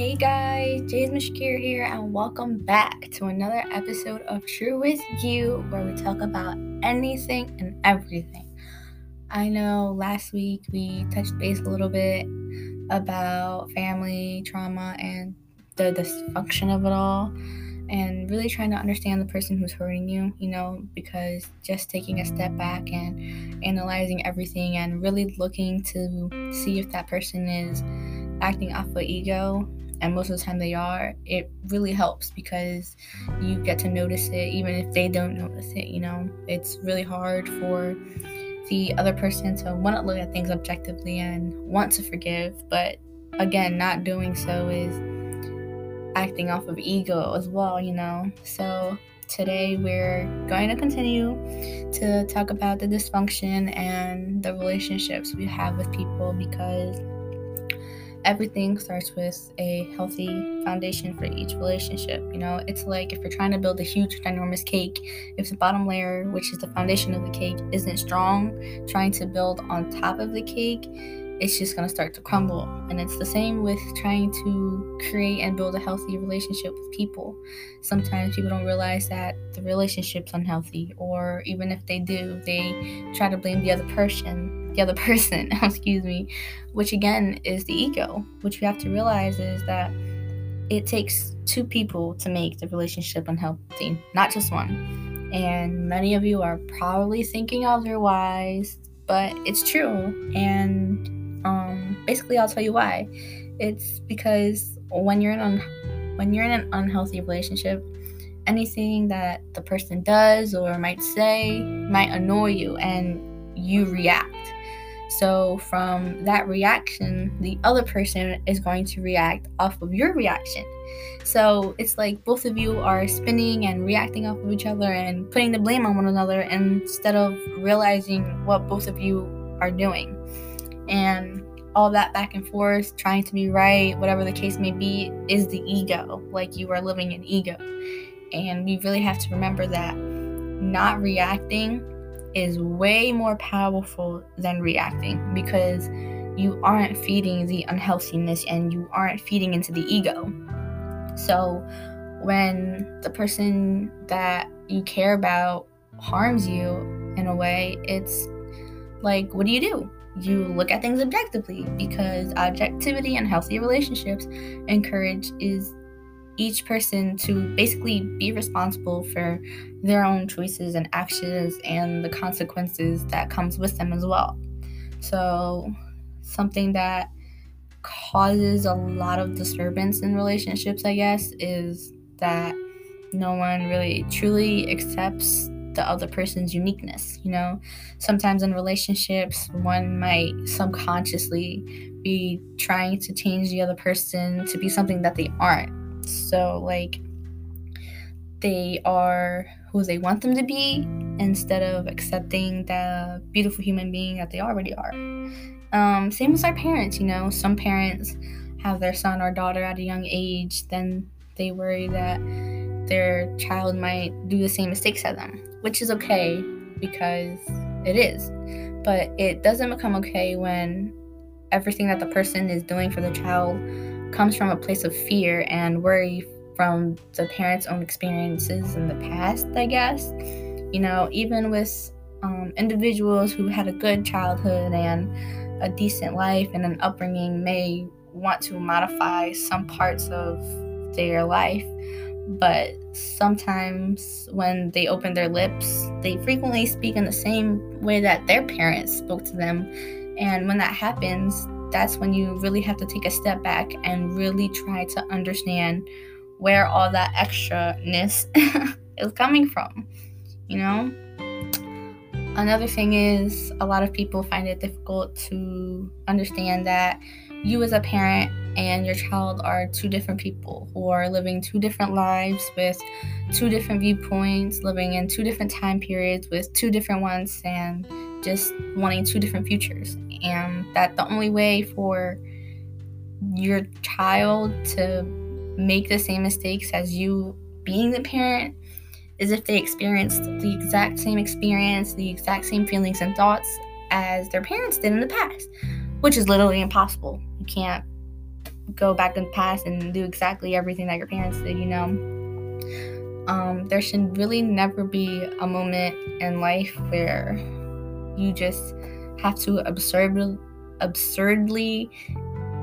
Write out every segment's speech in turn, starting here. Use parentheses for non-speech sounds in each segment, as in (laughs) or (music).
Hey guys, Jay's Mashkir here, and welcome back to another episode of True with You, where we talk about anything and everything. I know last week we touched base a little bit about family trauma and the dysfunction of it all, and really trying to understand the person who's hurting you, you know, because just taking a step back and analyzing everything and really looking to see if that person is acting off of ego and most of the time they are, it really helps because you get to notice it even if they don't notice it, you know. It's really hard for the other person to want to look at things objectively and want to forgive, but again, not doing so is acting off of ego as well, you know. So today we're going to continue to talk about the dysfunction and the relationships we have with people because everything starts with a healthy foundation for each relationship. You know, it's like if you're trying to build a huge, ginormous cake, if the bottom layer, which is the foundation of the cake, isn't strong, trying to build on top of the cake, it's just going to start to crumble. And it's the same with trying to create and build a healthy relationship with people. Sometimes people don't realize that the relationship's unhealthy, or even if they do, they try to blame the other person the other (laughs) person, excuse me, which again is the ego. Which you have to realize is that it takes two people to make the relationship unhealthy, not just one. And many of you are probably thinking otherwise, but it's true. And basically, I'll tell you why. It's because when you're in un- when you're in an unhealthy relationship, anything that the person does or might say might annoy you, and you react so, from that reaction, the other person is going to react off of your reaction. So, it's like both of you are spinning and reacting off of each other and putting the blame on one another instead of realizing what both of you are doing. And all that back and forth, trying to be right, whatever the case may be, is the ego. Like you are living in ego. And we really have to remember that not reacting is way more powerful than reacting because you aren't feeding the unhealthiness and you aren't feeding into the ego. So when the person that you care about harms you in a way, it's like, what do you do? You look at things objectively because objectivity and healthy relationships encourage is each person to basically be responsible for their own choices and actions and the consequences that comes with them as well. So, something that causes a lot of disturbance in relationships, I guess, is that no one really truly accepts the other person's uniqueness. You know, sometimes in relationships, one might subconsciously be trying to change the other person to be something that they aren't so, like, they are who they want them to be instead of accepting the beautiful human being that they already are. Um, same with our parents, you know. Some parents have their son or daughter at a young age, then they worry that their child might do the same mistakes as them, which is okay because it is. But it doesn't become okay when everything that the person is doing for the child comes from a place of fear and worry from the parents' own experiences in the past, I guess. You know, even with um, individuals who had a good childhood and a decent life and an upbringing may want to modify some parts of their life, but sometimes when they open their lips, they frequently speak in the same way that their parents spoke to them. And when that happens, that's when you really have to take a step back and really try to understand where all that extraness (laughs) is coming from, you know? Another thing is, a lot of people find it difficult to understand that you, as a parent, and your child are two different people who are living two different lives with two different viewpoints, living in two different time periods with two different ones, and just wanting two different futures. And that the only way for your child to make the same mistakes as you being the parent is if they experienced the exact same experience, the exact same feelings and thoughts as their parents did in the past, which is literally impossible. You can't go back in the past and do exactly everything that your parents did, you know. Um, there should really never be a moment in life where you just have to absurd, absurdly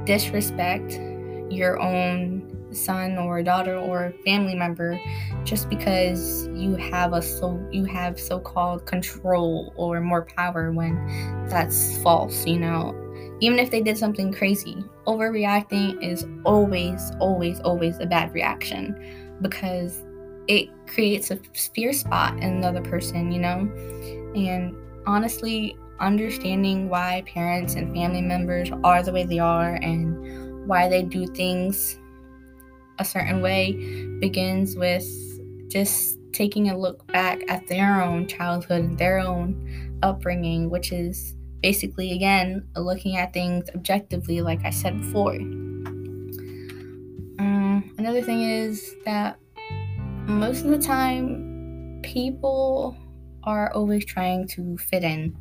disrespect your own son or daughter or family member just because you have a so you have so-called control or more power when that's false you know even if they did something crazy overreacting is always always always a bad reaction because it creates a fear spot in another person you know? And honestly understanding why parents and family members are the way they are and why they do things a certain way begins with just taking a look back at their own childhood, their own upbringing, which is basically, again, looking at things objectively, like I said before. Um, another thing is that most of the time, people are always trying to fit in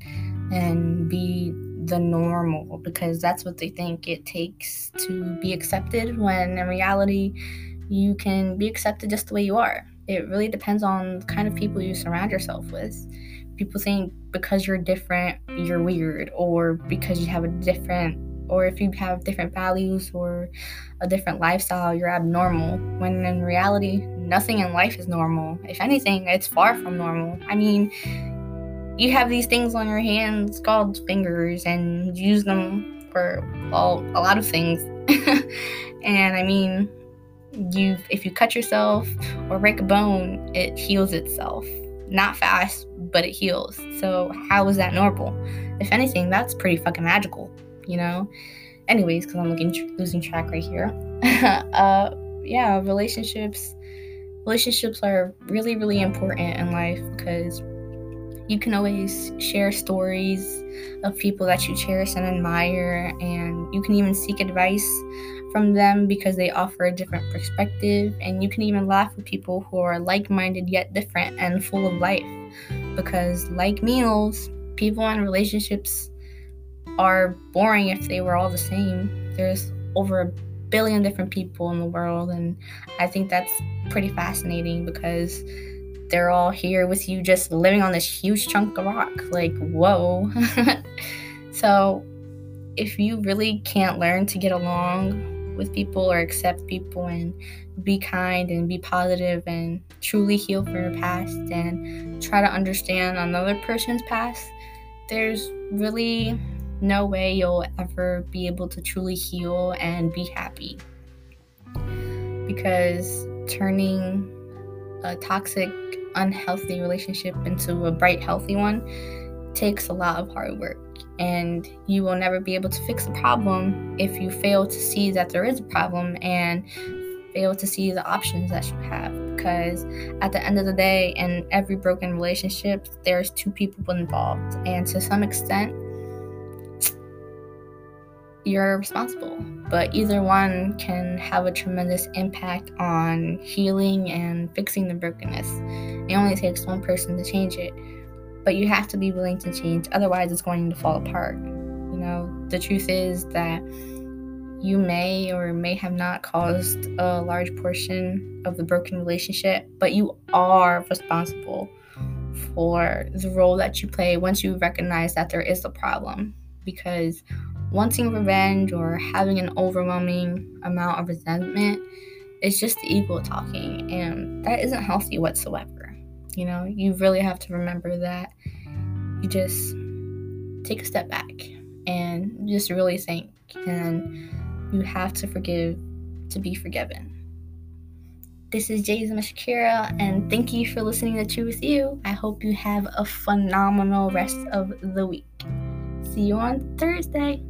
and be the normal because that's what they think it takes to be accepted when in reality you can be accepted just the way you are it really depends on the kind of people you surround yourself with people think because you're different you're weird or because you have a different or if you have different values or a different lifestyle you're abnormal. When in reality nothing in life is normal. If anything it's far from normal. I mean you have these things on your hands called fingers and use them for well a lot of things. (laughs) And i mean you if you cut yourself or break a bone it heals itself. Not fast but it heals so how is that normal if anything that's pretty fucking magical you know anyways because i'm looking losing track right here (laughs) uh yeah relationships relationships are really really important in life because you can always share stories of people that you cherish and admire, and you can even seek advice from them because they offer a different perspective. And you can even laugh with people who are like minded yet different and full of life. Because, like meals, people in relationships are boring if they were all the same. There's over a billion different people in the world, and I think that's pretty fascinating because they're all here with you just living on this huge chunk of rock. Like, whoa. (laughs) so, if you really can't learn to get along with people or accept people and be kind and be positive and truly heal from your past and try to understand another person's past, there's really no way you'll ever be able to truly heal and be happy. Because turning a toxic unhealthy relationship into a bright, healthy one takes a lot of hard work. And you will never be able to fix a problem if you fail to see that there is a problem and fail to see the options that you have. Because at the end of the day, in every broken relationship, there's two people involved. And to some extent, you're responsible. But either one can have a tremendous impact on healing and fixing the brokenness. It only takes one person to change it. But you have to be willing to change, otherwise, it's going to fall apart. You know, the truth is that you may or may have not caused a large portion of the broken relationship, but you are responsible for the role that you play once you recognize that there is a problem. Because wanting revenge or having an overwhelming amount of resentment is just the ego talking, and that isn't healthy whatsoever. You know, you really have to remember that you just take a step back and just really think, and you have to forgive to be forgiven. This is Jason Shakira, and thank you for listening to True With You. I hope you have a phenomenal rest of the week. See you on Thursday.